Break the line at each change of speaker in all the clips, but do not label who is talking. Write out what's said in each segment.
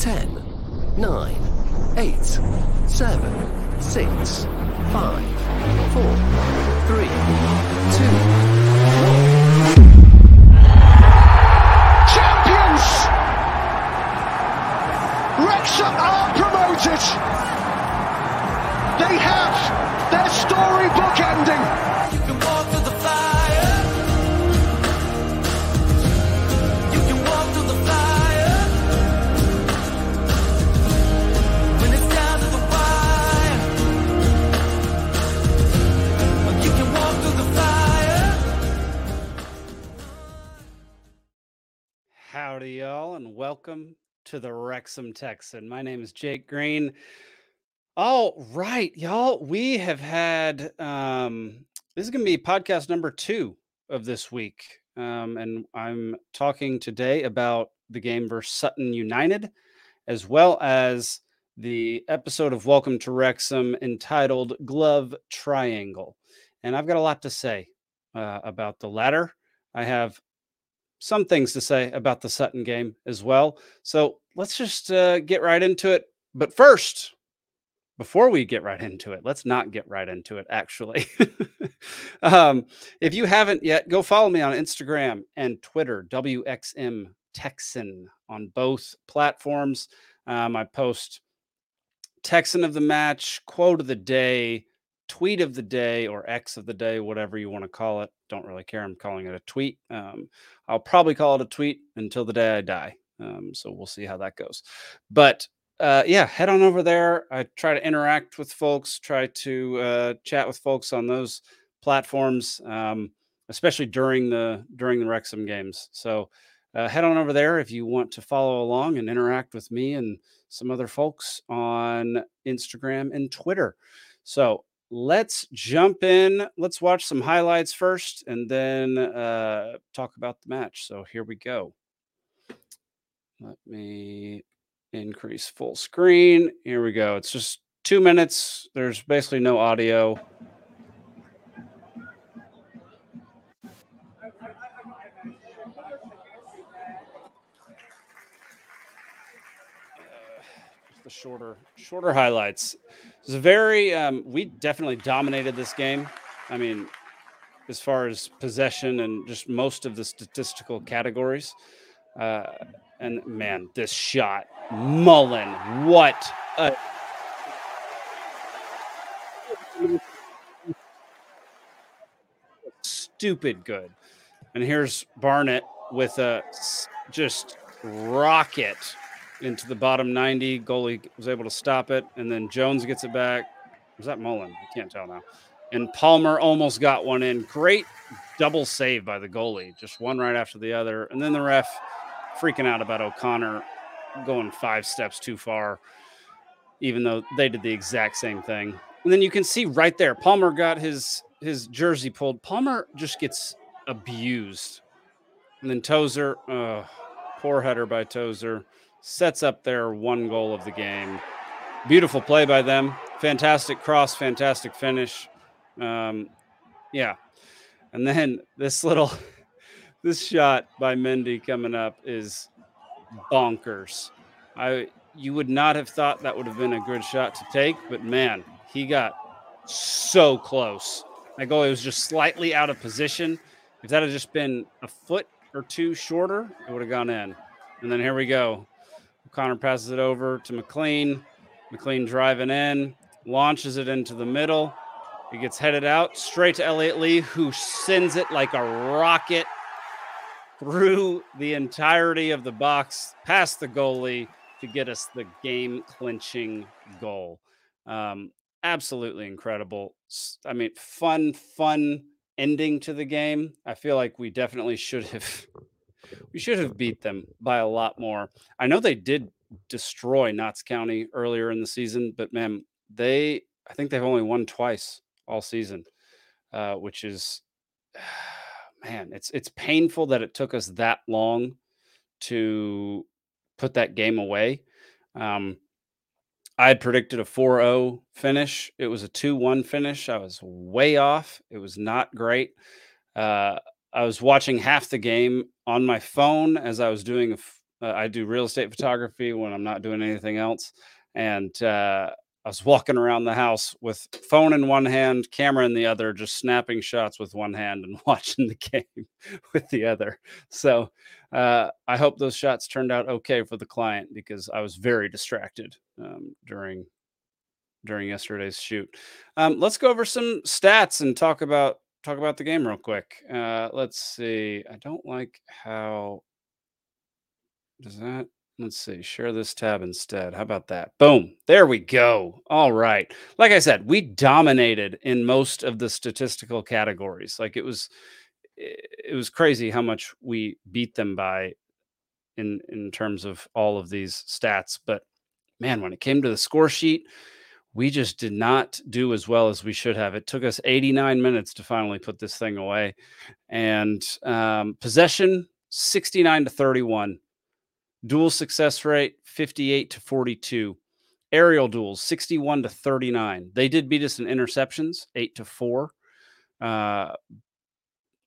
10, 9, 8, 7, 6, 5, 4, 3, 2, 1.
champions! Wrexham are promoted! They have
Howdy, y'all, and welcome to the Wrexham Texan. My name is Jake Green. All right, y'all, we have had um, this is going to be podcast number two of this week, um, and I'm talking today about the game versus Sutton United, as well as the episode of Welcome to Wrexham entitled "Glove Triangle." And I've got a lot to say uh, about the latter. I have some things to say about the Sutton game as well. So let's just uh, get right into it. But first, before we get right into it, let's not get right into it, actually. um, if you haven't yet, go follow me on Instagram and Twitter, WXM Texan on both platforms. Um, I post Texan of the match, quote of the day, tweet of the day, or X of the day, whatever you want to call it. Don't really care. I'm calling it a tweet. Um, I'll probably call it a tweet until the day I die. Um, so we'll see how that goes. But uh, yeah, head on over there. I try to interact with folks, try to uh, chat with folks on those platforms, um, especially during the during the Wrexham games. So uh, head on over there if you want to follow along and interact with me and some other folks on Instagram and Twitter. So let's jump in. Let's watch some highlights first and then uh, talk about the match. So here we go. Let me increase full screen. Here we go. It's just two minutes. There's basically no audio. The shorter, shorter highlights. It's very. Um, we definitely dominated this game. I mean, as far as possession and just most of the statistical categories. Uh, and man, this shot, Mullin, what a stupid good. And here's Barnett with a just rocket into the bottom 90. Goalie was able to stop it. And then Jones gets it back. Was that Mullin? I can't tell now. And Palmer almost got one in. Great double save by the goalie, just one right after the other. And then the ref freaking out about O'Connor going five steps too far, even though they did the exact same thing. And then you can see right there, Palmer got his his jersey pulled. Palmer just gets abused. And then Tozer, uh, poor header by Tozer, sets up their one goal of the game. Beautiful play by them. Fantastic cross, fantastic finish. Um, yeah. And then this little this shot by Mendy coming up is bonkers. I you would not have thought that would have been a good shot to take, but man, he got so close. That goalie was just slightly out of position. If that had just been a foot or two shorter, it would have gone in. And then here we go. Connor passes it over to McLean. McLean driving in, launches it into the middle. It gets headed out straight to Elliot Lee, who sends it like a rocket through the entirety of the box, past the goalie to get us the game clinching goal. Um, absolutely incredible. I mean, fun, fun ending to the game. I feel like we definitely should have we should have beat them by a lot more. I know they did destroy Notts County earlier in the season, but man, they I think they've only won twice all season, uh, which is man, it's it's painful that it took us that long to put that game away. Um, I had predicted a 4-0 finish. It was a 2-1 finish. I was way off. It was not great. Uh, I was watching half the game on my phone as I was doing Uh, I do real estate photography when I'm not doing anything else, and uh, I was walking around the house with phone in one hand, camera in the other, just snapping shots with one hand and watching the game with the other. So uh, I hope those shots turned out okay for the client because I was very distracted um, during during yesterday's shoot. Um, let's go over some stats and talk about talk about the game real quick. Uh, let's see. I don't like how does that. Let's see. Share this tab instead. How about that? Boom. There we go. All right. Like I said, we dominated in most of the statistical categories. Like it was it was crazy how much we beat them by in in terms of all of these stats, but man, when it came to the score sheet, we just did not do as well as we should have. It took us 89 minutes to finally put this thing away. And um, possession 69 to 31 Duel success rate 58 to 42. Aerial duels 61 to 39. They did beat us in interceptions 8 to 4. Uh,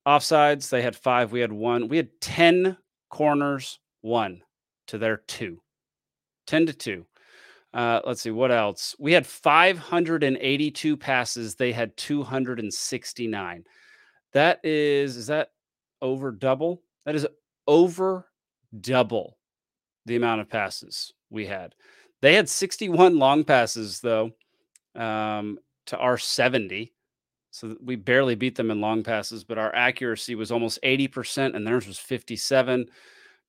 offsides, they had five. We had one. We had 10 corners, one to their two. 10 to 2. Uh, let's see what else. We had 582 passes. They had 269. That is, is that over double? That is over double the amount of passes we had. They had 61 long passes though um, to our 70. So we barely beat them in long passes, but our accuracy was almost 80% and theirs was 57.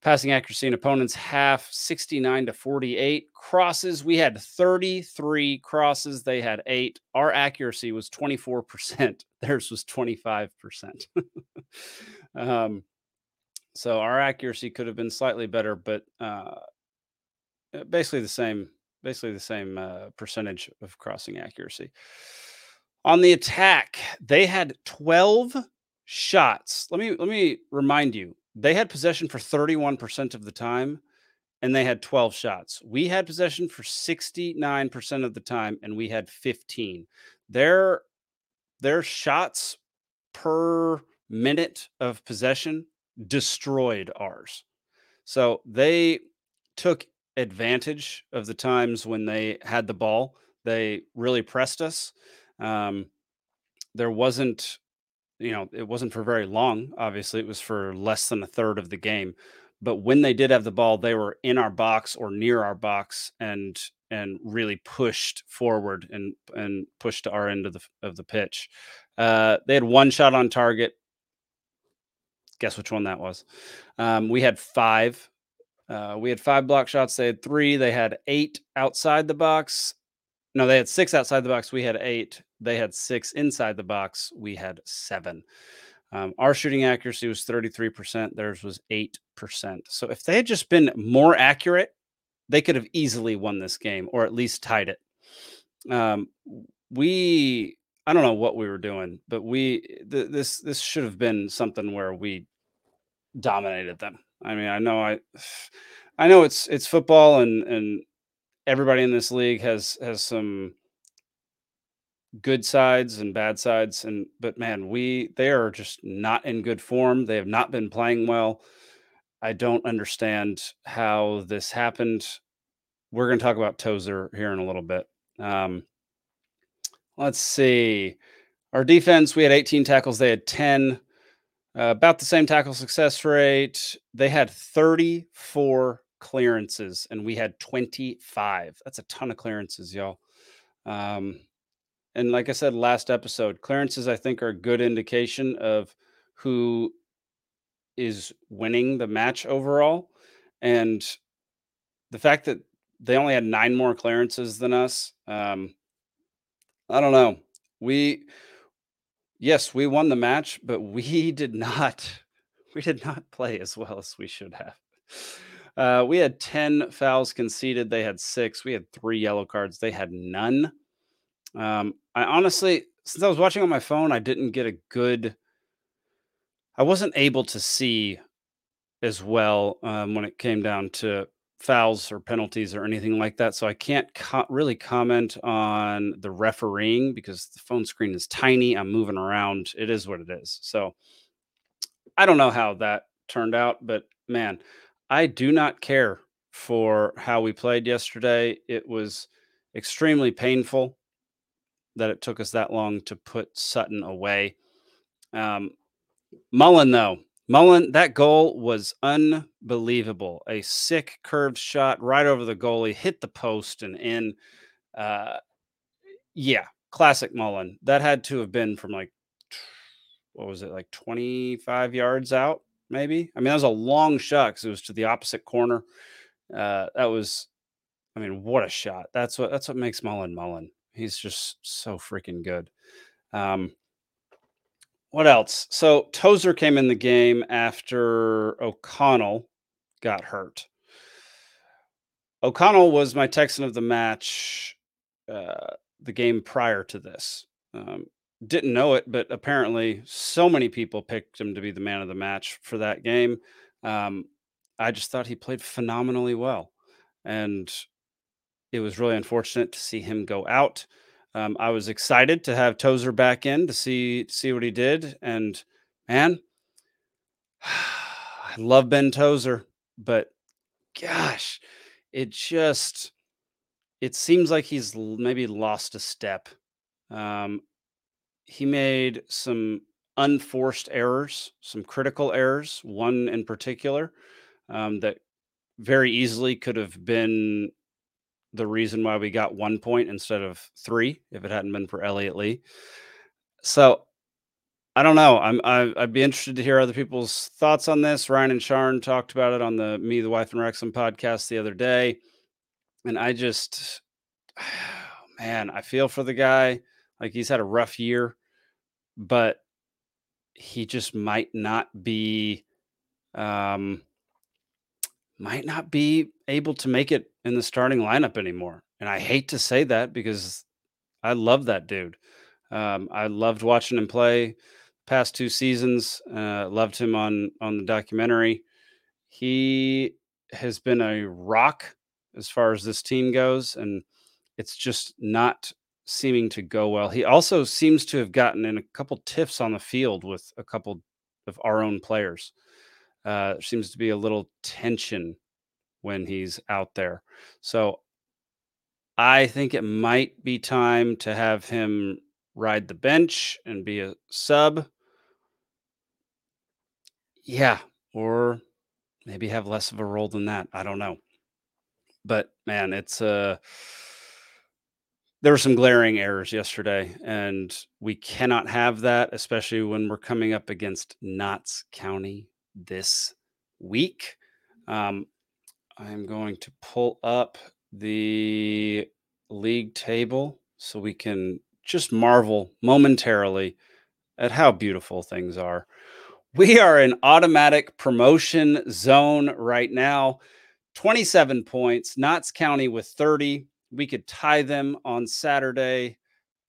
Passing accuracy in opponents half 69 to 48. Crosses, we had 33 crosses. They had eight. Our accuracy was 24%. Theirs was 25%. um, so our accuracy could have been slightly better, but uh, basically the same, basically the same uh, percentage of crossing accuracy. On the attack, they had 12 shots. Let me let me remind you, they had possession for 31% of the time and they had 12 shots. We had possession for 69% of the time and we had 15. Their their shots per minute of possession destroyed ours. So they took advantage of the times when they had the ball. They really pressed us. Um, there wasn't, you know, it wasn't for very long. Obviously, it was for less than a third of the game. But when they did have the ball, they were in our box or near our box and and really pushed forward and and pushed to our end of the of the pitch. Uh, they had one shot on target guess which one that was. Um, we had five. Uh, we had five block shots. They had three. They had eight outside the box. No, they had six outside the box. We had eight. They had six inside the box. We had seven. Um, our shooting accuracy was 33%. Theirs was 8%. So if they had just been more accurate, they could have easily won this game or at least tied it. Um, we I don't know what we were doing, but we th- this this should have been something where we dominated them. I mean, I know I I know it's it's football and and everybody in this league has has some good sides and bad sides and but man, we they are just not in good form. They have not been playing well. I don't understand how this happened. We're going to talk about Tozer here in a little bit. Um, Let's see. Our defense, we had 18 tackles. They had 10. Uh, about the same tackle success rate. They had 34 clearances and we had 25. That's a ton of clearances, y'all. Um, and like I said last episode, clearances I think are a good indication of who is winning the match overall. And the fact that they only had nine more clearances than us, um, I don't know. We yes, we won the match, but we did not we did not play as well as we should have. Uh, we had 10 fouls conceded. They had six. We had three yellow cards. They had none. Um, I honestly, since I was watching on my phone, I didn't get a good, I wasn't able to see as well um, when it came down to fouls or penalties or anything like that. So I can't co- really comment on the refereeing because the phone screen is tiny. I'm moving around. It is what it is. So I don't know how that turned out, but man, I do not care for how we played yesterday. It was extremely painful that it took us that long to put Sutton away. Um, Mullin, though, Mullin, that goal was unbelievable. A sick curved shot right over the goalie, hit the post and in. Uh, yeah, classic Mullin. That had to have been from like, what was it, like 25 yards out, maybe? I mean, that was a long shot because it was to the opposite corner. Uh, that was, I mean, what a shot. That's what that's what makes Mullin Mullin. He's just so freaking good. Um, what else? So Tozer came in the game after O'Connell got hurt. O'Connell was my Texan of the match uh, the game prior to this. Um, didn't know it, but apparently so many people picked him to be the man of the match for that game. Um, I just thought he played phenomenally well. And it was really unfortunate to see him go out. Um, I was excited to have Tozer back in to see see what he did, and man, I love Ben Tozer, but gosh, it just it seems like he's maybe lost a step. Um, he made some unforced errors, some critical errors, one in particular um, that very easily could have been the reason why we got one point instead of three if it hadn't been for Elliot Lee. So I don't know. I'm I, would be interested to hear other people's thoughts on this. Ryan and Sharon talked about it on the Me, the Wife, and Wrexham podcast the other day, and I just, man, I feel for the guy. Like he's had a rough year, but he just might not be, um, might not be able to make it in the starting lineup anymore. And I hate to say that because I love that dude. Um, I loved watching him play past two seasons. Uh, loved him on on the documentary. He has been a rock as far as this team goes, and it's just not seeming to go well. He also seems to have gotten in a couple tiffs on the field with a couple of our own players. Uh, seems to be a little tension when he's out there. So I think it might be time to have him ride the bench and be a sub. Yeah, or maybe have less of a role than that. I don't know. But man, it's uh there were some glaring errors yesterday, and we cannot have that, especially when we're coming up against Notts County this week. Um, I'm going to pull up the league table so we can just marvel momentarily at how beautiful things are. We are in automatic promotion zone right now. 27 points, Notts County with 30. We could tie them on Saturday.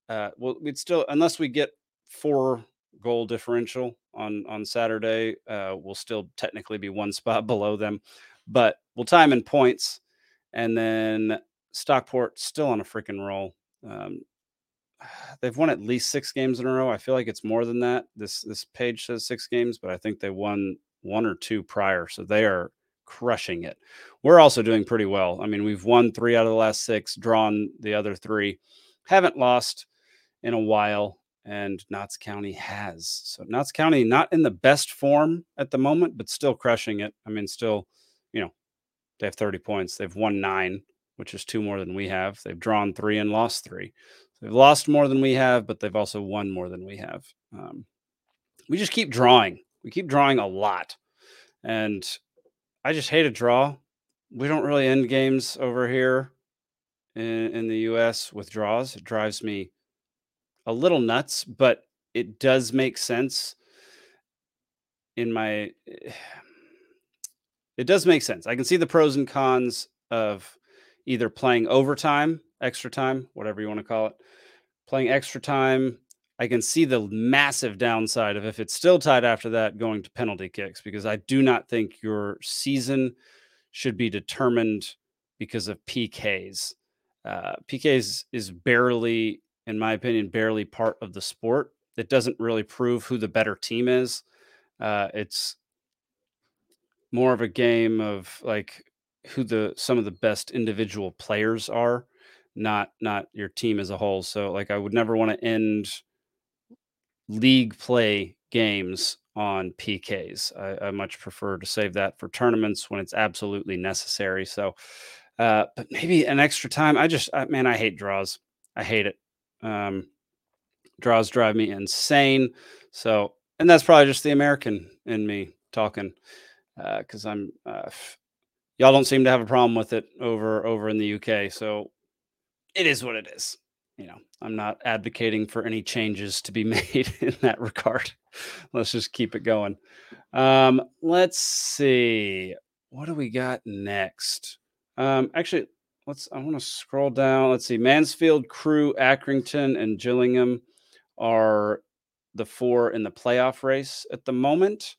Uh, well, we'd still, unless we get four goal differential on on Saturday, uh, we'll still technically be one spot below them but we'll time in points. And then Stockport still on a freaking roll. Um, they've won at least six games in a row. I feel like it's more than that. This this page says six games, but I think they won one or two prior, so they are crushing it. We're also doing pretty well. I mean, we've won three out of the last six, drawn the other three, haven't lost in a while, and Notts County has. So Notts County not in the best form at the moment, but still crushing it. I mean, still you know, they have 30 points. They've won nine, which is two more than we have. They've drawn three and lost three. They've lost more than we have, but they've also won more than we have. Um, we just keep drawing. We keep drawing a lot. And I just hate a draw. We don't really end games over here in, in the US with draws. It drives me a little nuts, but it does make sense in my eh, it does make sense. I can see the pros and cons of either playing overtime, extra time, whatever you want to call it, playing extra time. I can see the massive downside of if it's still tied after that, going to penalty kicks, because I do not think your season should be determined because of PKs. Uh, PKs is barely, in my opinion, barely part of the sport. It doesn't really prove who the better team is. Uh, it's more of a game of like who the some of the best individual players are, not not your team as a whole. So like I would never want to end league play games on PKs. I, I, much prefer to save that for tournaments when it's absolutely necessary. So, uh, but maybe an extra time. I just, I, man, I hate draws. I hate it. Um, draws drive me insane. So, and that's probably just the American in me talking, uh because uh, I'm, uh, y'all don't seem to have a problem with it over over in the UK. So, it is what it is you know, I'm not advocating for any changes to be made in that regard. Let's just keep it going. Um, let's see. What do we got next? Um, actually, let's I want to scroll down. Let's see. Mansfield, Crewe, Accrington, and Gillingham are the four in the playoff race at the moment.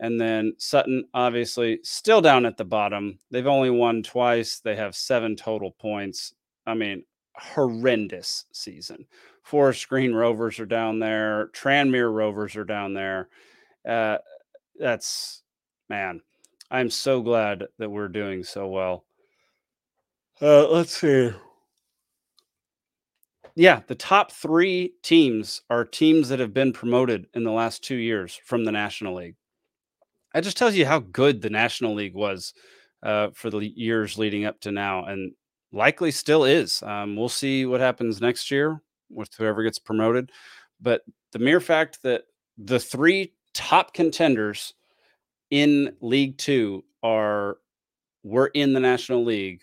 And then Sutton, obviously, still down at the bottom. They've only won twice. They have seven total points. I mean, horrendous season. Forest Green Rovers are down there. Tranmere Rovers are down there. Uh, that's man. I'm so glad that we're doing so well. Uh, let's see. Yeah, the top three teams are teams that have been promoted in the last two years from the National League. That just tells you how good the National League was uh, for the years leading up to now. And likely still is. Um, we'll see what happens next year with whoever gets promoted. But the mere fact that the three top contenders in League Two are were in the National League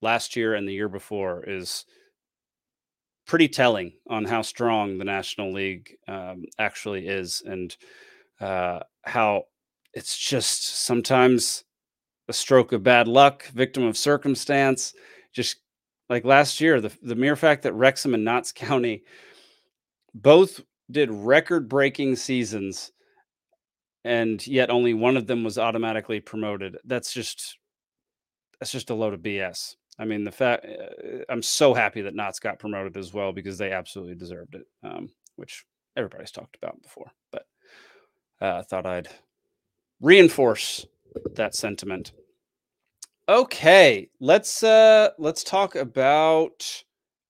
last year and the year before is pretty telling on how strong the National League um, actually is and uh, how it's just sometimes a stroke of bad luck, victim of circumstance just like last year, the, the mere fact that Wrexham and Notts County both did record breaking seasons and yet only one of them was automatically promoted. That's just that's just a load of BS. I mean, the fact uh, I'm so happy that Notts got promoted as well because they absolutely deserved it, um, which everybody's talked about before. But uh, I thought I'd reinforce that sentiment. Okay, let's uh let's talk about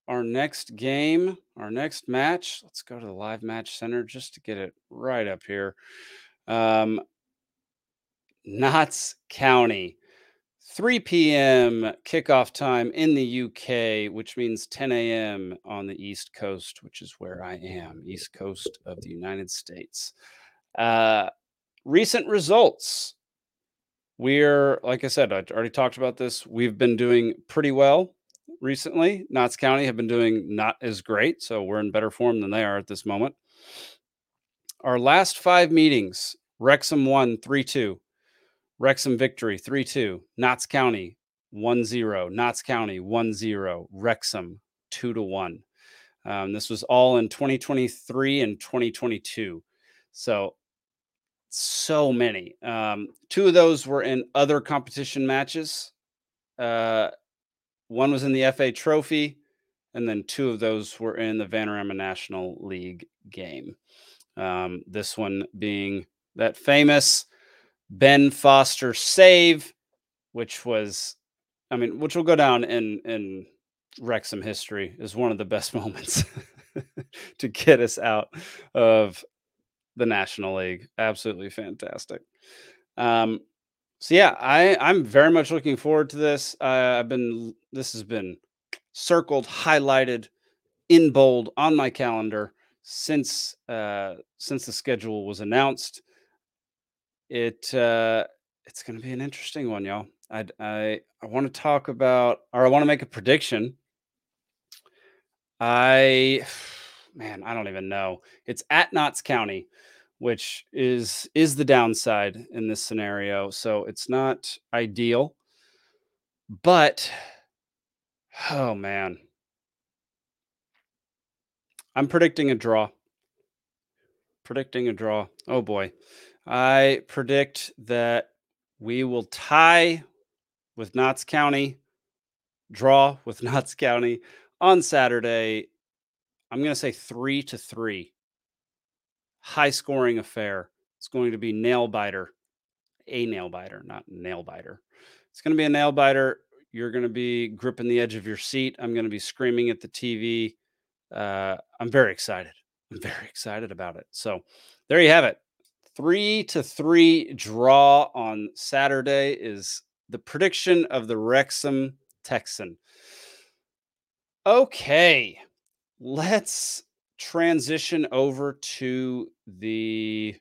our next game, our next match. Let's go to the live match center just to get it right up here. Um Notts County. 3 p.m. kickoff time in the UK, which means 10 a.m. on the East Coast, which is where I am, East Coast of the United States. Uh, recent results we're, like I said, I already talked about this. We've been doing pretty well recently. Notts County have been doing not as great. So we're in better form than they are at this moment. Our last five meetings Wrexham won 3 2, Wrexham victory 3 2, Notts County 1 0, Notts County 1 0, Wrexham 2 to 1. Um, this was all in 2023 and 2022. So so many. Um, two of those were in other competition matches. Uh, one was in the FA Trophy, and then two of those were in the Vanarama National League game. Um, this one being that famous Ben Foster save, which was, I mean, which will go down in in Wrexham history as one of the best moments to get us out of the National League. Absolutely fantastic. Um, so yeah, I I'm very much looking forward to this. Uh, I've been this has been circled, highlighted in bold on my calendar since uh, since the schedule was announced. It uh, it's going to be an interesting one, y'all. I I I want to talk about, or I want to make a prediction. I man, I don't even know. It's at Notts County which is is the downside in this scenario. So it's not ideal. But oh man. I'm predicting a draw. Predicting a draw. Oh boy. I predict that we will tie with Notts County, draw with Notts County on Saturday. I'm going to say 3 to 3 high scoring affair. It's going to be nail biter. a nail biter, not nail biter. It's going to be a nail biter. You're going to be gripping the edge of your seat. I'm going to be screaming at the TV. Uh, I'm very excited. I'm very excited about it. So there you have it. Three to three draw on Saturday is the prediction of the Wrexham Texan. Okay, let's transition over to the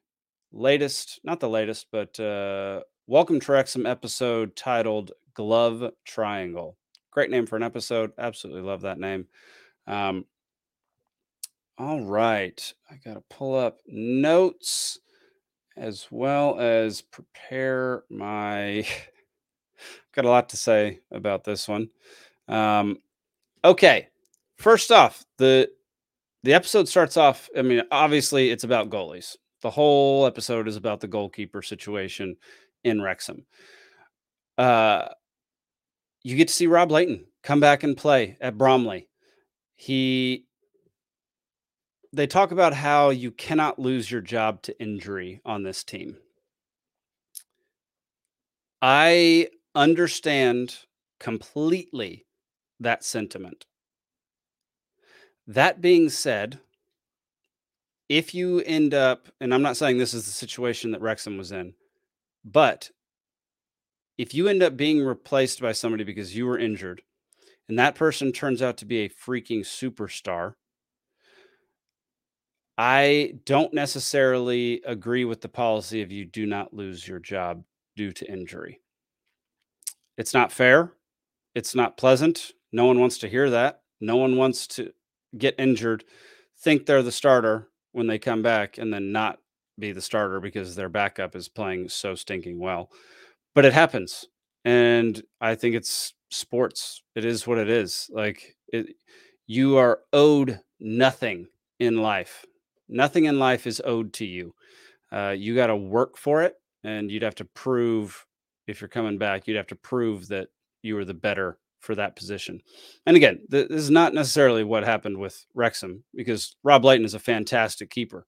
latest, not the latest, but uh, welcome to Wrexham episode titled Glove Triangle. Great name for an episode. Absolutely love that name. Um, all right, I got to pull up notes as well as prepare my. got a lot to say about this one. Um, okay, first off, the the episode starts off. I mean, obviously, it's about goalies. The whole episode is about the goalkeeper situation in Wrexham. Uh, you get to see Rob Lainton come back and play at Bromley. He they talk about how you cannot lose your job to injury on this team. I understand completely that sentiment. That being said, if you end up, and I'm not saying this is the situation that Wrexham was in, but if you end up being replaced by somebody because you were injured and that person turns out to be a freaking superstar, I don't necessarily agree with the policy of you do not lose your job due to injury. It's not fair. It's not pleasant. No one wants to hear that. No one wants to get injured, think they're the starter when they come back, and then not be the starter because their backup is playing so stinking well. But it happens. And I think it's sports. It is what it is. Like it, you are owed nothing in life nothing in life is owed to you. Uh, you got to work for it, and you'd have to prove if you're coming back, you'd have to prove that you were the better for that position. And again, th- this is not necessarily what happened with Wrexham because Rob Lainton is a fantastic keeper.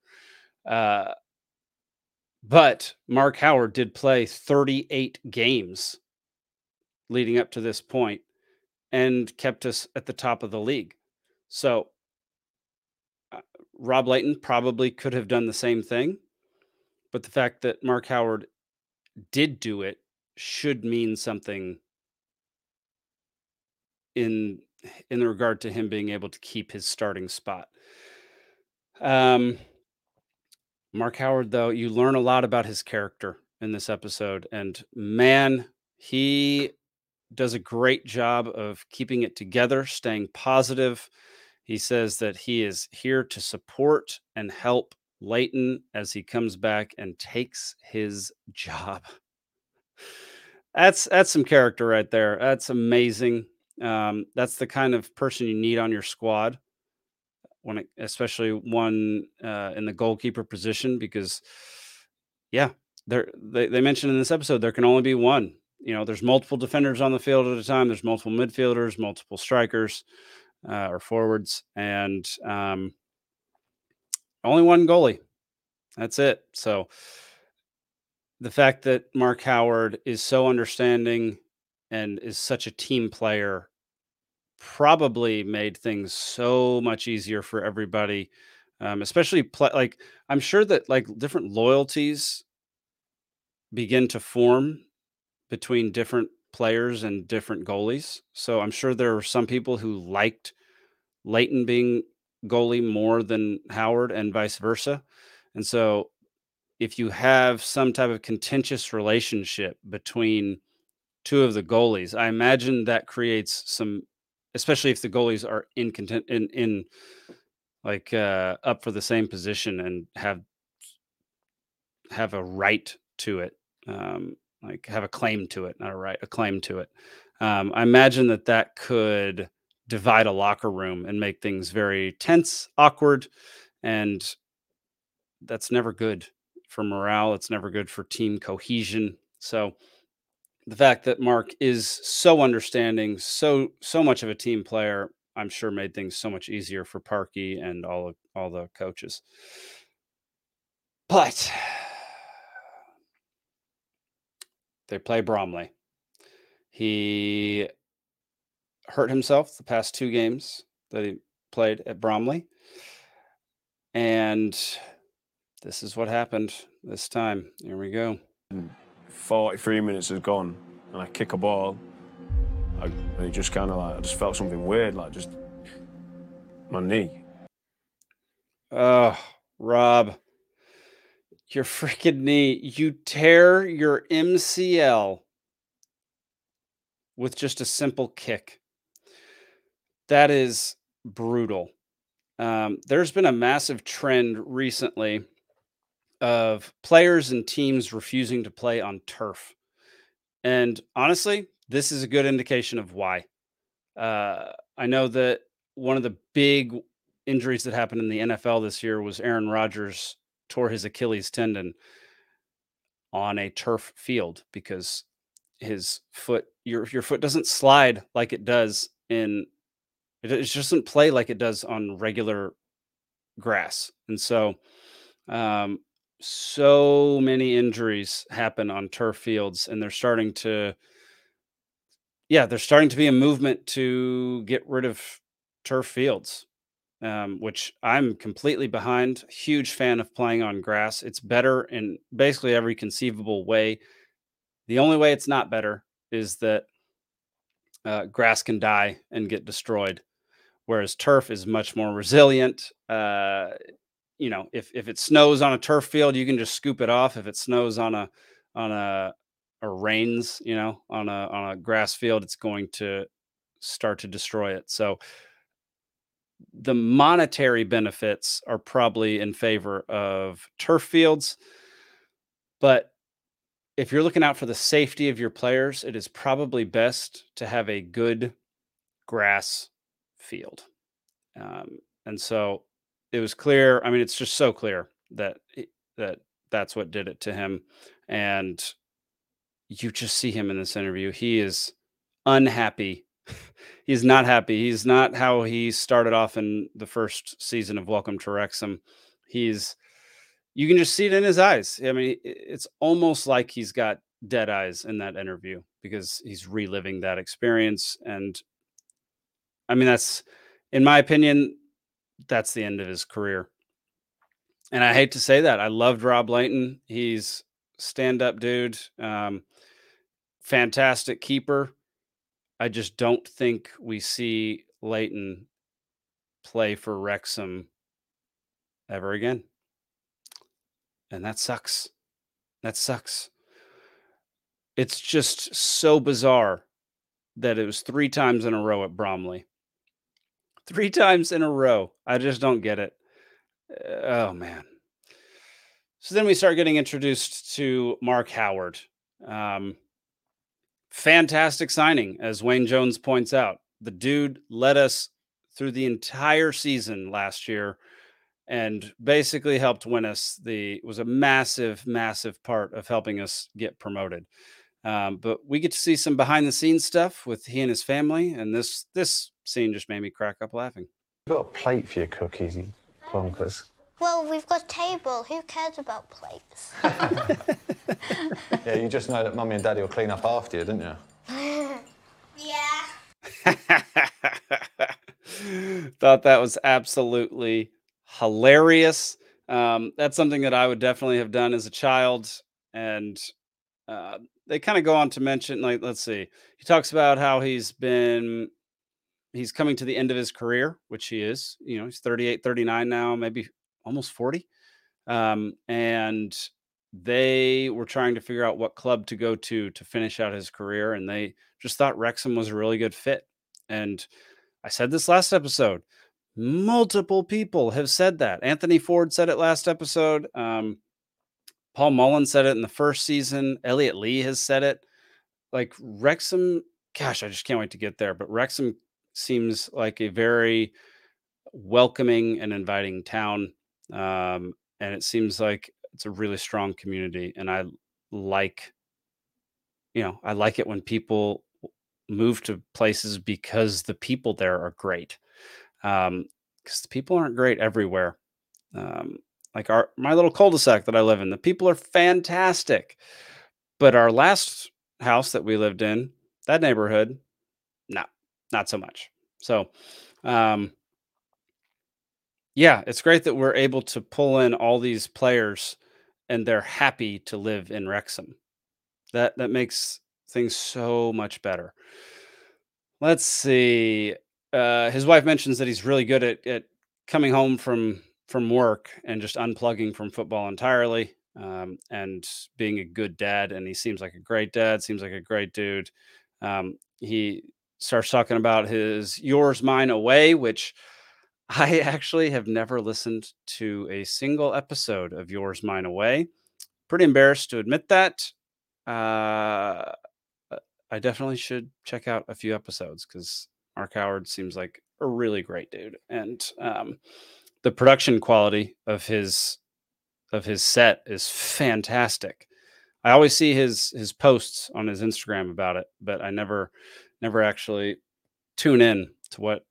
Uh, but Mark Howard did play 38 games leading up to this point and kept us at the top of the league. So Rob Lainton probably could have done the same thing, but the fact that Mark Howard did do it should mean something in in regard to him being able to keep his starting spot. Um, Mark Howard, though, you learn a lot about his character in this episode, and man, he does a great job of keeping it together, staying positive, he says that he is here to support and help Lainton as he comes back and takes his job. That's that's some character right there. That's amazing. Um, that's the kind of person you need on your squad when it, especially one uh, in the goalkeeper position because yeah they, they mentioned in this episode there can only be one you know there's multiple defenders on the field at a time there's multiple midfielders multiple strikers uh, or forwards, and um, only one goalie. That's it. So the fact that Mark Howard is so understanding and is such a team player probably made things so much easier for everybody um, especially like i'm sure that like different loyalties begin to form between different players and different goalies. So I'm sure there were some people who liked Lainton being goalie more than Howard and vice versa. And so if you have some type of contentious relationship between two of the goalies, I imagine that creates some especially if the goalies are in content in in like uh up for the same position and have have a right to it um like have a claim to it, not a right, a claim to it. Um, I imagine that that could divide a locker room and make things very tense, awkward, and that's never good for morale. It's never good for team cohesion. So the fact that Mark is so understanding, so so much of a team player, I'm sure made things so much easier for Parky and all of all the coaches. But They play Bromley. He hurt himself the past two games that he played at Bromley. And this is what happened this time. Here we go. Hmm.
43 minutes has gone, and I kick a ball. I, and it just kind of like, I just felt something weird, like just my knee.
Oh, Rob, your freaking knee. You tear your MCL with just a simple kick. That is brutal. Um, there's been a massive trend recently of players and teams refusing to play on turf. And honestly, this is a good indication of why. Uh, I know that one of the big injuries that happened in the NFL this year was Aaron Rodgers tore his Achilles tendon on a turf field because his foot your your foot doesn't slide like it does in it, it just doesn't play like it does on regular grass. And so um so many injuries happen on turf fields and they're starting to yeah, there's starting to be a movement to get rid of turf fields, um, which I'm completely behind. Huge fan of playing on grass. It's better in basically every conceivable way. The only way it's not better is that uh, grass can die and get destroyed, whereas turf is much more resilient. Uh, you know, if if it snows on a turf field, you can just scoop it off. If it snows on a on a or rains, you know, on a on a grass field, it's going to start to destroy it. So the monetary benefits are probably in favor of turf fields, but if you're looking out for the safety of your players, it is probably best to have a good grass field. Um, and so it was clear. I mean, it's just so clear that that that's what did it to him. And you just see him in this interview. He is unhappy. He's not happy. He's not how he started off in the first season of Welcome to Wrexham. He's you can just see it in his eyes. I mean, it's almost like he's got dead eyes in that interview because he's reliving that experience. And I mean, that's in my opinion, that's the end of his career. And I hate to say that. I loved Rob Lainton. He's stand up dude. Um, fantastic keeper. I just don't think we see Lainton play for Wrexham ever again. And that sucks. That sucks. It's just so bizarre that it was three times in a row at Bromley. Three times in a row. I just don't get it. Uh, oh, man. So then we start getting introduced to Mark Howard. Um, fantastic signing, as Wayne Jones points out. The dude led us through the entire season last year and basically helped win us the was a massive massive part of helping us get promoted um, but we get to see some behind the scenes stuff with he and his family and this this scene just made me crack up laughing
You've got a plate for your cookies, you plonkers.
Well, we've got a table. Who cares about plates?
Yeah, you just know that mummy and daddy will clean up after you, didn't you?
yeah.
thought that was absolutely hilarious um, that's something that i would definitely have done as a child and uh, they kind of go on to mention like let's see he talks about how he's been he's coming to the end of his career which he is you know he's 38 39 now maybe almost 40 um, and they were trying to figure out what club to go to to finish out his career and they just thought Wrexham was a really good fit and I said this last episode multiple people have said that. Anthony Forde said it last episode um, Paul Mullin said it in the first season Elliot Lee has said it. Like Wrexham gosh I just can't wait to get there but Wrexham seems like a very welcoming and inviting town um, and it seems like it's a really strong community and i like you know i like it when people move to places because the people there are great um because the people aren't great everywhere um like our my little cul-de-sac that i live in the people are fantastic but our last house that we lived in, that neighborhood, no, not so much. So, um, yeah, it's great that we're able to pull in all these players and they're happy to live in Wrexham. That that makes things so much better. Let's see. Uh, his wife mentions that he's really good at, at coming home from from work and just unplugging from football entirely um, and being a good dad. And he seems like a great dad. Seems like a great dude. Um, he starts talking about his yours, mine, away, which I actually have never listened to a single episode of yours, mine, away. Pretty embarrassed to admit that. Uh, I definitely should check out a few episodes because Mark Howard seems like a really great dude, and um, the production quality of his of his set is fantastic. I always see his his posts on his Instagram about it, but I never never actually tune in to what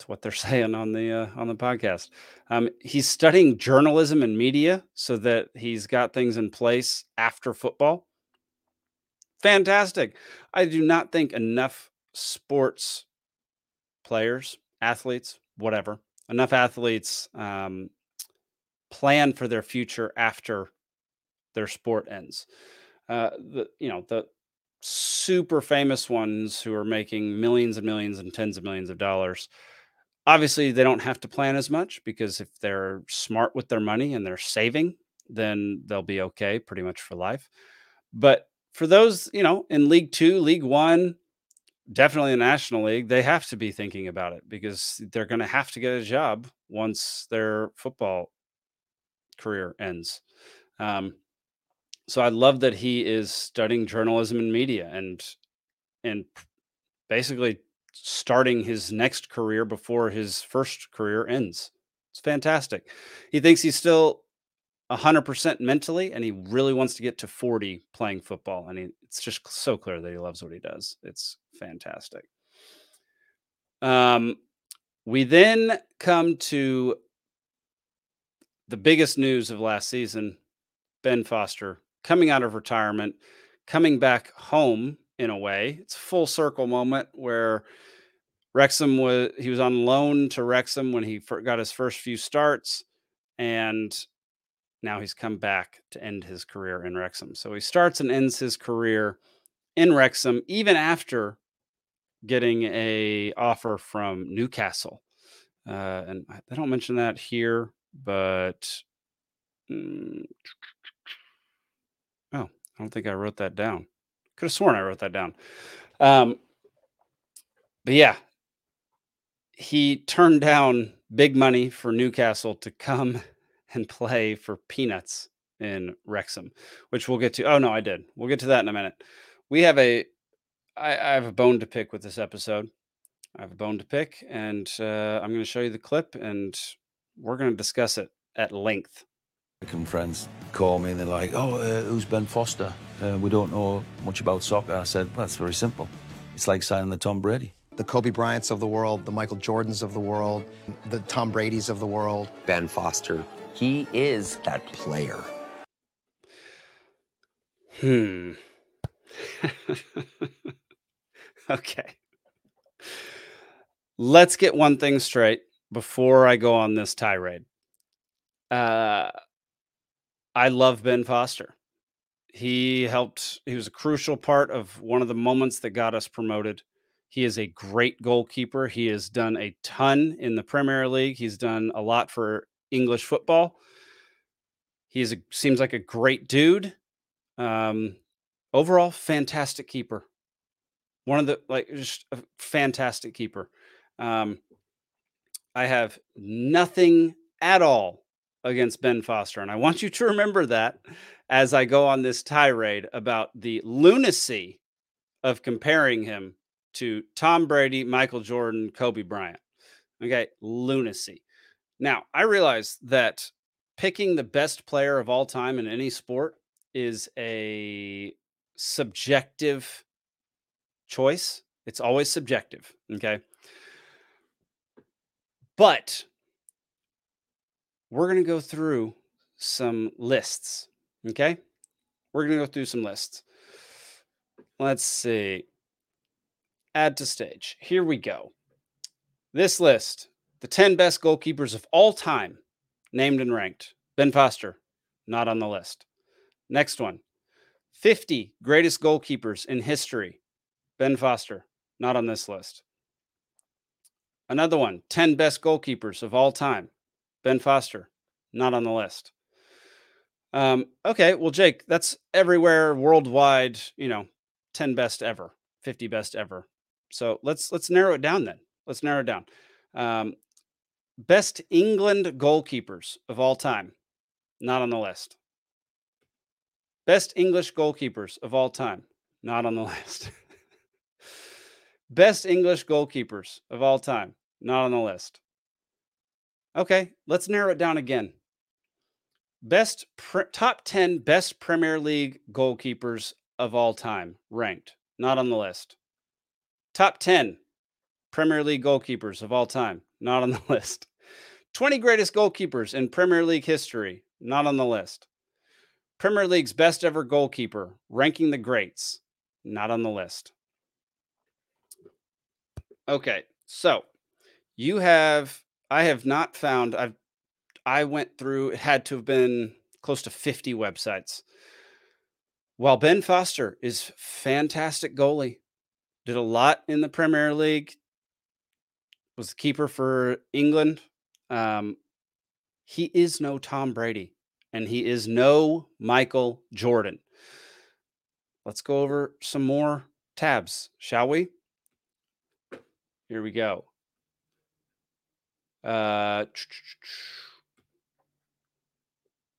to what they're saying on the uh, on the podcast. Um, he's studying journalism and media so that he's got things in place after football. Fantastic. I do not think enough sports players, athletes, whatever, enough athletes um, plan for their future after their sport ends. Uh, the you know the super famous ones who are making millions and millions and tens of millions of dollars. Obviously, they don't have to plan as much because if they're smart with their money and they're saving, then they'll be okay pretty much for life. But for those, you know, in League Two, League One, definitely the National League, they have to be thinking about it because they're going to have to get a job once their football career ends. Um, so I love that he is studying journalism and media and and basically starting his next career before his first career ends. It's fantastic. He thinks he's still 100% mentally and he really wants to get to 40 playing football and he, it's just so clear that he loves what he does. It's fantastic. Um, we then come to the biggest news of last season ben foster coming out of retirement coming back home in a way. It's a full circle moment where wrexham was he was on loan to wrexham when he got his first few starts and now he's come back to end his career in Wrexham. So he starts and ends his career in Wrexham, even after getting a offer from Newcastle. Uh, and I don't mention that here, but mm, oh, I don't think I wrote that down. Could have sworn I wrote that down. Um, but yeah, he turned down big money for Newcastle to come and play for peanuts in Wrexham, which we'll get to. Oh no, I did. We'll get to that in a minute. We have a, I, I have a bone to pick with this episode. I have a bone to pick, and uh, I'm going to show you the clip, and we're going to discuss it at length.
American friends call me and they're like, "Oh, uh, who's Ben Foster? Uh, we don't know much about soccer." I said, "Well, it's very simple. It's like signing the Tom Brady."
the Kobe Bryants of the world, the Michael Jordans of the world, the Tom Brady's of the world.
Ben Foster he is that player.
Hmm. okay. Let's get one thing straight before I go on this tirade. Uh, I love Ben Foster. He helped, he was a crucial part of one of the moments that got us promoted. He is a great goalkeeper. He has done a ton in the Premier League. He's done a lot for English football. He's a, seems like a great dude. Um, overall, fantastic keeper. One of the like just a fantastic keeper. Um, I have nothing at all against Ben Foster, and I want you to remember that as I go on this tirade about the lunacy of comparing him to Tom Brady, Michael Jordan, Kobe Bryant. Okay, lunacy. Now, I realize that picking the best player of all time in any sport is a subjective choice. It's always subjective. Okay. But we're going to go through some lists. Okay. We're going to go through some lists. Let's see. Add to stage. Here we go. This list, the 10 best goalkeepers of all time, named and ranked. Ben Foster, not on the list. Next one 50 greatest goalkeepers in history. Ben Foster, not on this list. Another one 10 best goalkeepers of all time. Ben Foster, not on the list. Um, okay, well, Jake, that's everywhere worldwide, you know, 10 best ever, 50 best ever. So let's let's narrow it down then. Let's narrow it down. Um, best England goalkeepers of all time, not on the list. Best English goalkeepers of all time, not on the list. Best English goalkeepers of all time, not on the list. Okay, let's narrow it down again. Best pre- top 10 best Premier League goalkeepers of all time ranked, not on the list. Top 10 Premier League goalkeepers of all time, not on the list. 20 greatest goalkeepers in Premier League history, not on the list. Premier League's best ever goalkeeper, ranking the greats, not on the list. Okay, so you have I have not found I've I went through it had to have been close to 50 websites. While Ben Foster is fantastic goalie, did a lot in the Premier League, was the keeper for England. Um, he is no Tom Brady and he is no Michael Jordan. Let's go over some more tabs, shall we? Here we go. Uh,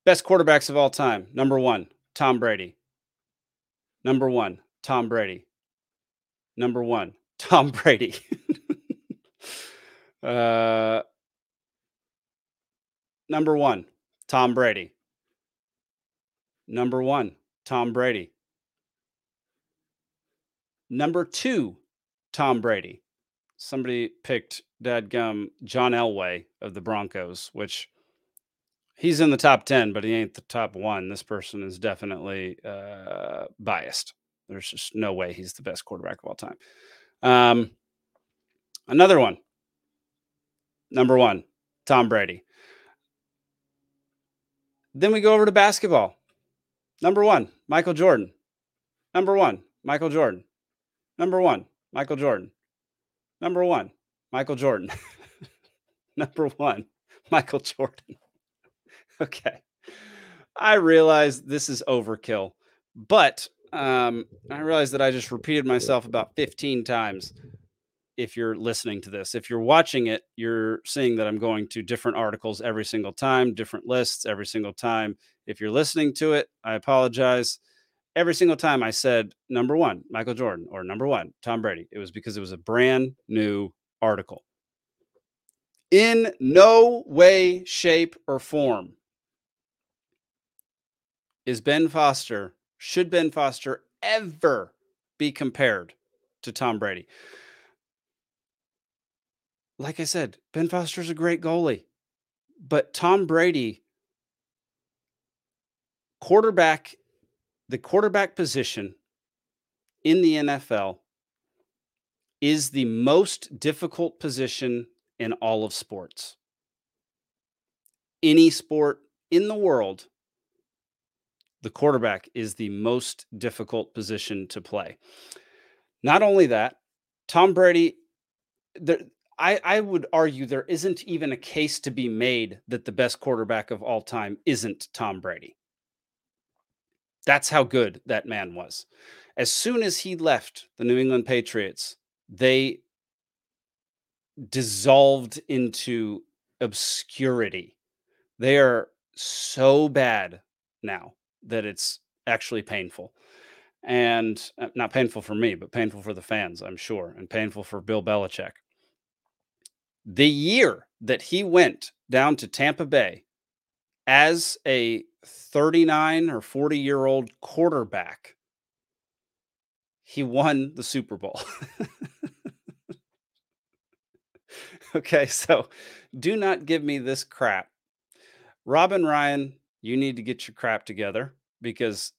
best quarterbacks of all time. Number one, Tom Brady. Number one, Tom Brady. Number one, Tom Brady. uh, number one, Tom Brady. Number one, Tom Brady. Number two, Tom Brady. Somebody picked dadgum John Elway of the Broncos, which he's in the top 10, but he ain't the top one. This person is definitely uh, biased. There's just no way he's the best quarterback of all time. Um, another one. Number one, Tom Brady. Then we go over to basketball. Number one, Michael Jordan. Number one, Michael Jordan. Number one, Michael Jordan. Number one, Michael Jordan. Number one, Michael Jordan. okay. I realize this is overkill, but um, I realize that I just repeated myself about 15 times if you're listening to this. If you're watching it, you're seeing that I'm going to different articles every single time, different lists every single time. If you're listening to it, I apologize. Every single time I said number one, Michael Jordan, or number one, Tom Brady, it was because it was a brand new article. In no way, shape, or form is Ben Foster, should Ben Foster ever be compared to Tom Brady? Like I said, Ben Foster's a great goalie, but Tom Brady, quarterback, the quarterback position in the NFL is the most difficult position in all of sports. Any sport in the world, the quarterback is the most difficult position to play. Not only that, Tom Brady, I, I would argue there isn't even a case to be made that the best quarterback of all time isn't Tom Brady. That's how good that man was. As soon as he left the New England Patriots, they dissolved into obscurity. They are so bad now that it's actually painful. And uh, not painful for me, but painful for the fans, I'm sure, and painful for Bill Belichick the year that he went down to Tampa Bay as a 39 or 40 year old quarterback, he won the Super Bowl. okay, so do not give me this crap. Robin Ryan, you need to get your crap together because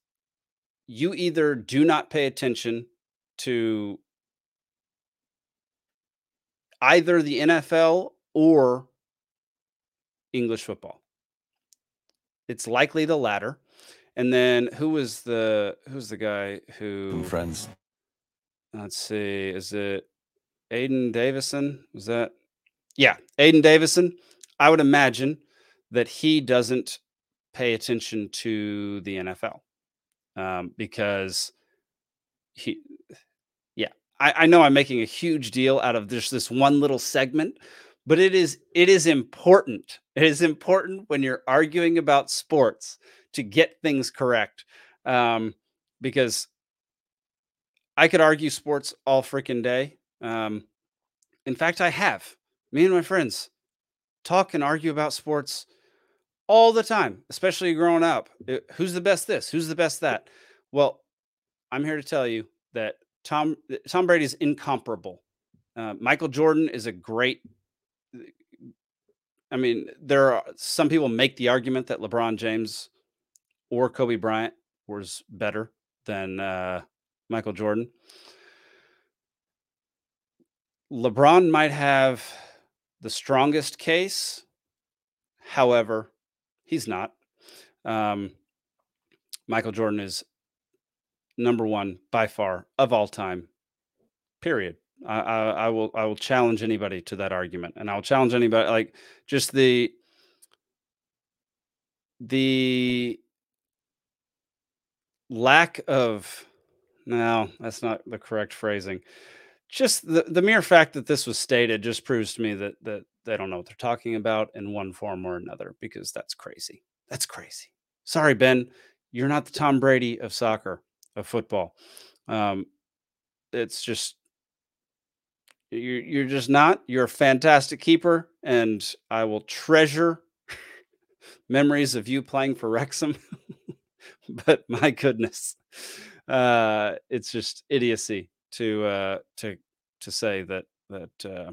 you either do not pay attention to either the NFL or English football. It's likely the latter. And then who was the who's the guy who
From Friends.
let's see, is it Aiden Davison? Was that yeah, Aiden Davison? I would imagine that he doesn't pay attention to the NFL um, because he, I, I know I'm making a huge deal out of just this one little segment, but it is it is important. It is important when you're arguing about sports to get things correct, um, because I could argue sports all freaking day. Um, in fact, I have. Me and my friends talk and argue about sports all the time, especially growing up. It- who's the best this? Who's the best that? Well, I'm here to tell you that Tom Tom Brady is incomparable. Uh, Michael Jordan is a great. I mean, there are some people make the argument that LeBron James or Kobe Bryant was better than uh, Michael Jordan. LeBron might have the strongest case. However, he's not. Um, Michael Jordan is number one by far of all time. Period. I, I, I will I will challenge anybody to that argument, and I'll challenge anybody like just the the lack of no, that's not the correct phrasing. Just the, the mere fact that this was stated just proves to me that that they don't know what they're talking about in one form or another because that's crazy. That's crazy. Sorry, Ben, you're not the Tom Brady of soccer, of football. Um, it's just you're you're just not. You're a fantastic keeper, and I will treasure memories of you playing for Wrexham. but my goodness, uh, it's just idiocy to uh, to to say that that uh,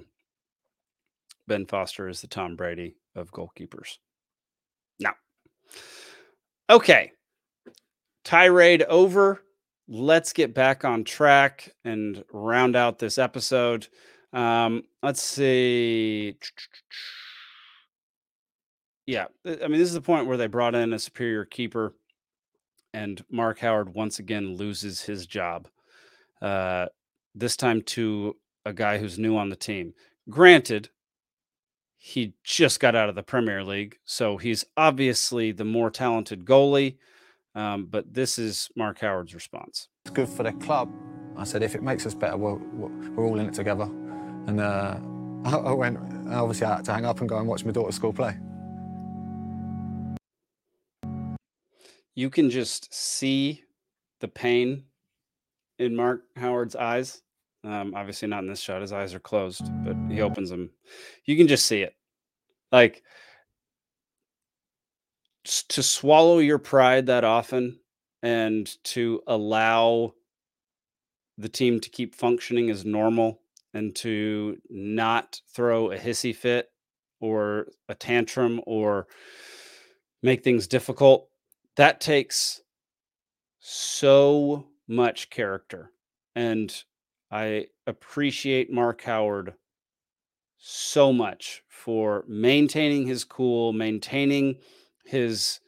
Ben Foster is the Tom Brady of goalkeepers. No. Okay. Tirade over. Let's get back on track and round out this episode. Um, let's see. Yeah, I mean, this is the point where they brought in a superior keeper, and Mark Howard once again loses his job. Uh, this time to a guy who's new on the team. Granted, he just got out of the Premier League, so he's obviously the more talented goalie. Um, but this is Mark Howard's response.
It's good for the club. I said, if it makes us better, we're, we're all in it together. And uh, I, I went, obviously, I had to hang up and go and watch my daughter's school play.
You can just see the pain in Mark Howard's eyes. Um, obviously, not in this shot. His eyes are closed, but he opens them. You can just see it. Like to swallow your pride that often and to allow the team to keep functioning as normal and to not throw a hissy fit or a tantrum or make things difficult that takes so much character. And i appreciate mark howard so much for maintaining his cool maintaining his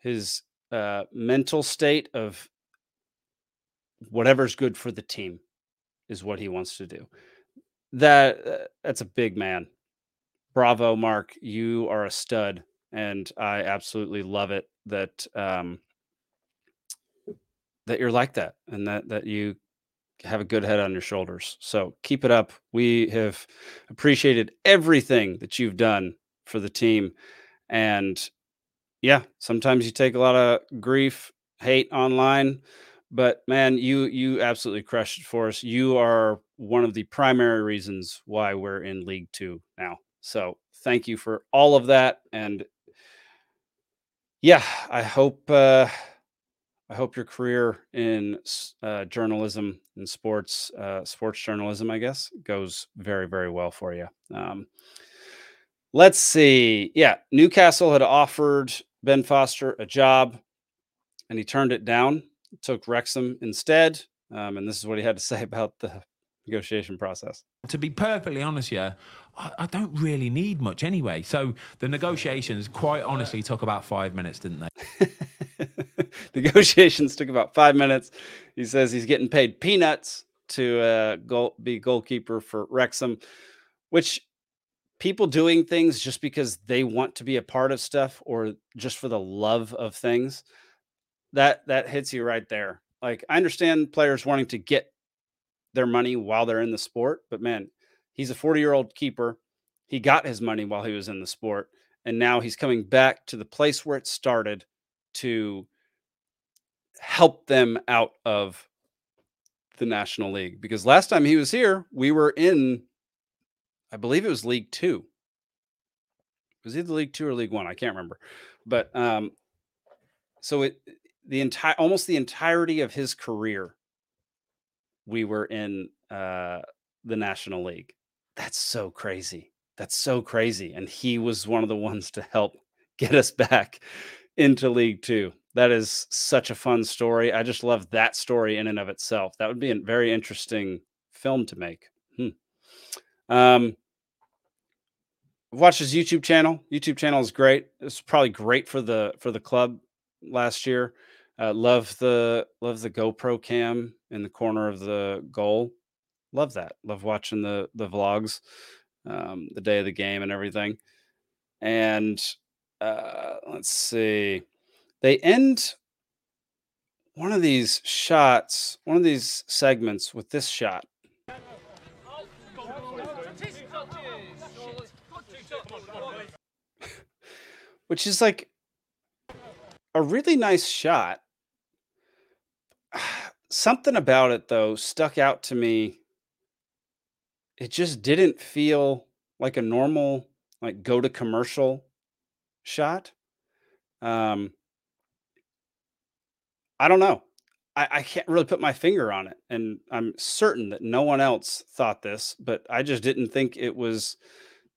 his uh, mental state of whatever's good for the team is what he wants to do. That uh, that's a big man. Bravo mark you are a stud and i absolutely love it that um that you're like that and that that you have a good head on your shoulders. So keep it up. We have appreciated everything that you've done for the team and yeah sometimes you take a lot of grief hate online but man you you absolutely crushed it for us. You are one of the primary reasons why we're in league two now. So thank you for all of that and yeah i hope uh i hope your career in uh, journalism and sports uh, sports journalism i guess goes very very well for you. Um let's see. Yeah newcastle had offered ben foster a job and he turned it down took Wrexham instead. Um, and this is what he had to say about the negotiation process.
To be perfectly honest, yeah, I, I don't really need much anyway. So the negotiations, quite honestly, took about five minutes, didn't they?
negotiations took about five minutes. He says he's getting paid peanuts to uh, goal, be goalkeeper for Wrexham, which people doing things just because they want to be a part of stuff or just for the love of things that that hits you right there. Like i understand players wanting to get their money while they're in the sport but man he's a 40 year old keeper. He got his money while he was in the sport and now he's coming back to the place where it started to help them out of the national league. Because last time he was here we were in I believe it was League Two. It Was it the League Two or League One? I can't remember. But um, so it the entire almost the entirety of his career, we were in uh, the National League. That's so crazy. That's so crazy. And he was one of the ones to help get us back into League Two. That is such a fun story. I just love that story in and of itself. That would be a very interesting film to make. Hmm. Um, watch his YouTube channel. YouTube channel is great. It's probably great for the for the club last year. Uh, love the love the GoPro cam in the corner of the goal. Love that. Love watching the the vlogs, um, the day of the game and everything. And uh, let's see, they end one of these shots, one of these segments with this shot. Which is like a really nice shot. Something about it though stuck out to me. It just didn't feel like a normal like go to commercial shot. Um I don't know. I, I can't really put my finger on it. And I'm certain that no one else thought this, but I just didn't think it was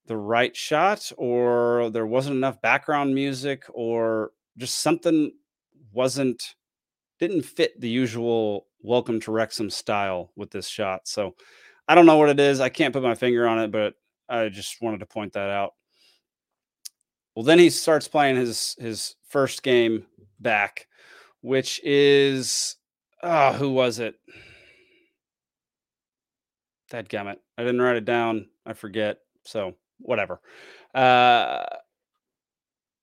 the right shot or there wasn't enough background music or just something wasn't didn't fit the usual welcome to Wrexham style with this shot. So I don't know what it is. I can't put my finger on it, but I just wanted to point that out. Well, then he starts playing his his first game back, which is oh, who was it? That gummit. I didn't write it down. I forget. So whatever. Uh,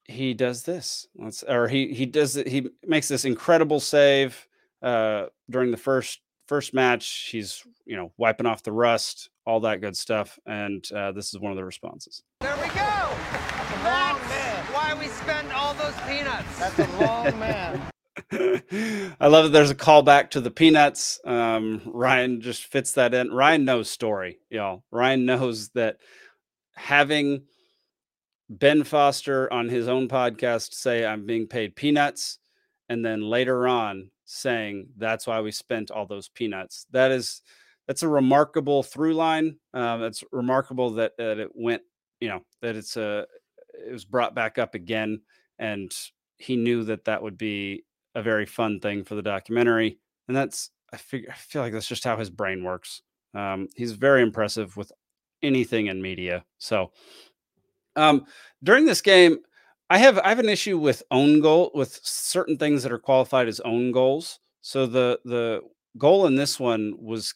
he does this. Let's or he he does. He makes this incredible save uh, during the first first match. He's you know wiping off the rust, all that good stuff, and uh, this is one of the responses.
There we go. That's why we spend all those peanuts.
That's a long man.
I love that there's a callback to the Peanuts. Um, Ryan just fits that in. Ryan knows story, y'all. Ryan knows that having Ben Foster on his own podcast say, I'm being paid peanuts, and then later on saying, that's why we spent all those peanuts. That is, that's a remarkable through line. Um, it's remarkable that, that it went, you know, that it's a, it was brought back up again. And he knew that that would be a very fun thing for the documentary. And that's, I figure, I feel like that's just how his brain works. Um, he's very impressive with anything in media. So um, during this game, I have I have an issue with own goal with certain things that are qualified as own goals. So the the goal in this one was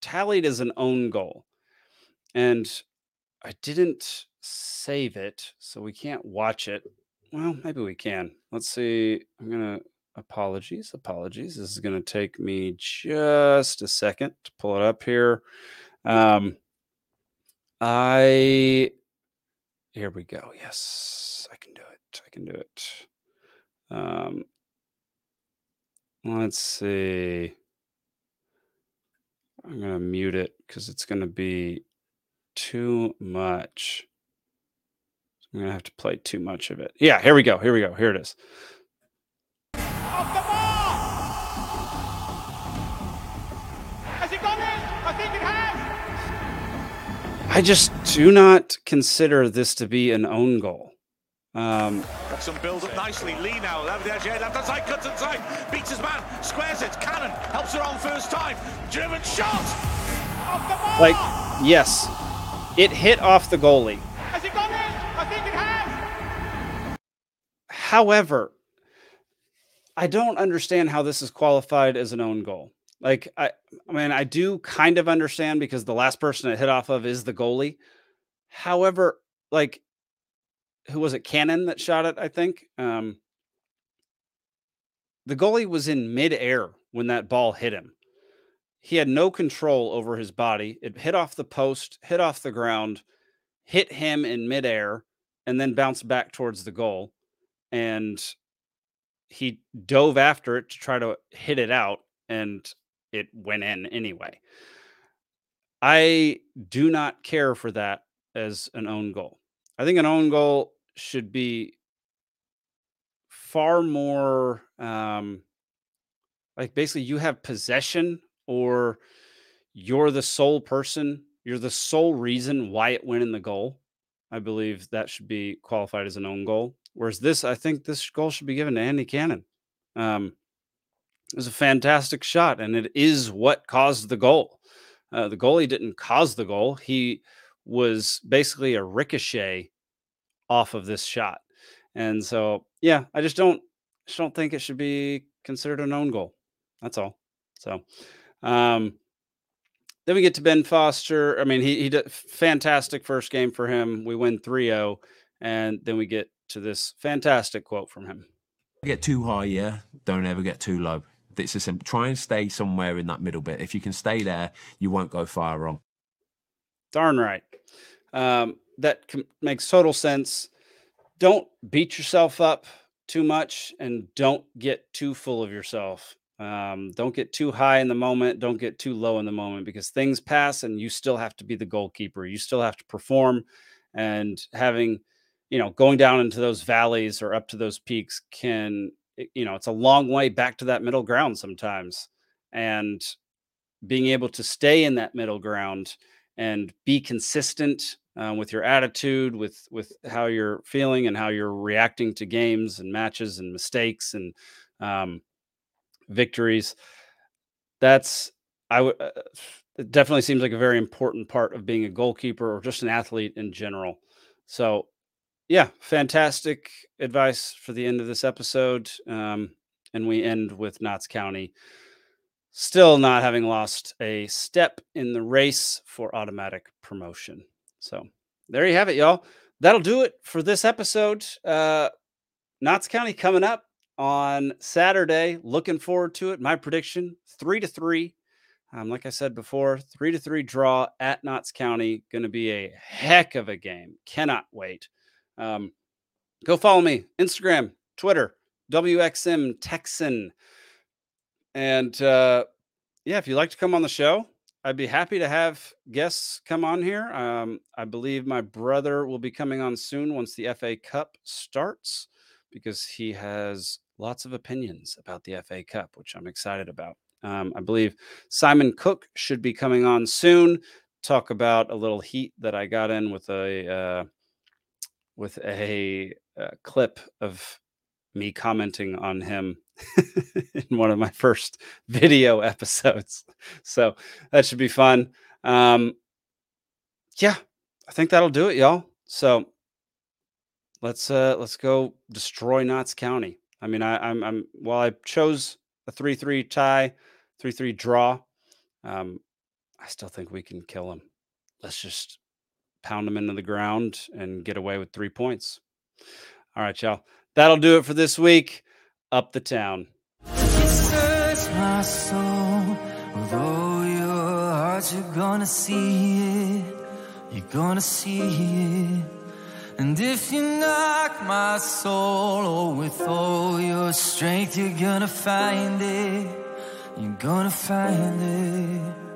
tallied as an own goal, and I didn't save it, so we can't watch it. Well, maybe we can. Let's see. I'm gonna apologies, apologies. This is gonna take me just a second to pull it up here. Um, I here we go. Yes, I can do it. I can do it. Um, let's see. I'm gonna mute it because it's gonna be too much. I'm gonna have to play too much of it. Yeah, here we go. Here we go. Here it is.
I
just do not consider this to be an own goal. Um,
Got some build up nicely. Lee now, left the edge, left hand side, cuts inside, beats his man, squares it. Cannon helps her on first time. Driven shot. Off the ball.
like, yes, it hit off the goalie.
Has it gone in? I think it has.
However, I don't understand how this is qualified as an own goal. Like I, I mean, I do kind of understand because the last person it hit off of is the goalie. However, like, who was it? Cannon that shot it, I think. Um, the goalie was in midair when that ball hit him. He had no control over his body. It hit off the post, hit off the ground, hit him in midair, and then bounced back towards the goal. And he dove after it to try to hit it out, and it went in anyway. I do not care for that as an own goal. I think an own goal should be far more um, like basically you have possession or you're the sole person, you're the sole reason why it went in the goal. I believe that should be qualified as an own goal. Whereas this, I think this goal should be given to Andy Cannon. Um, it was a fantastic shot, and it is what caused the goal. Uh, the goalie didn't cause the goal. He was basically a ricochet off of this shot. And so, yeah, I just don't just don't think it should be considered an own goal. That's all. So, um, then we get to Ben Foster. I mean, he he did fantastic first game for him. We win 3-0 and then we get to this fantastic quote from him.
Get too high, yeah. Don't ever get too low. It's a simple. Try and stay somewhere in that middle bit. If you can stay there, you won't go far wrong.
Darn right. Um, that com- makes total sense. Don't beat yourself up too much and don't get too full of yourself. Um, don't get too high in the moment. Don't get too low in the moment because things pass and you still have to be the goalkeeper. You still have to perform. And having, you know, going down into those valleys or up to those peaks can, you know, it's a long way back to that middle ground sometimes. And being able to stay in that middle ground and be consistent um, with your attitude, with with how you're feeling and how you're reacting to games and matches and mistakes and um, victories. That's I would uh, it definitely seems like a very important part of being a goalkeeper or just an athlete in general. So, yeah, fantastic advice for the end of this episode. Um, and we end with Notts County still not having lost a step in the race for automatic promotion. So there you have it, y'all. That'll do it for this episode. Uh, Notts County coming up on Saturday. Looking forward to it. My prediction three to three. Um, like I said before, three to three draw at Notts County. Going to be a heck of a game. Cannot wait. Um, go follow me Instagram, Twitter, WXM Texan. And uh, yeah, if you'd like to come on the show, I'd be happy to have guests come on here. Um, I believe my brother will be coming on soon once the FA Cup starts because he has lots of opinions about the FA Cup, which I'm excited about. Um, I believe Simon Cook should be coming on soon. Talk about a little heat that I got in with a uh, with a, uh clip of me commenting on him in one of my first video episodes. So that should be fun. Um, yeah, I think that'll do it, y'all. So let's uh let's go destroy Notts County. I mean, I, I'm I'm while I chose a three three tie, three three draw. Um, I still think we can kill them. Let's just pound them into the ground and get away with three points. All right, y'all. That'll do it for this week. Up the town.
search my soul with your heart you're gonna see it you're gonna see it and if you knock my soul oh, with all your strength you're gonna find it you're gonna find it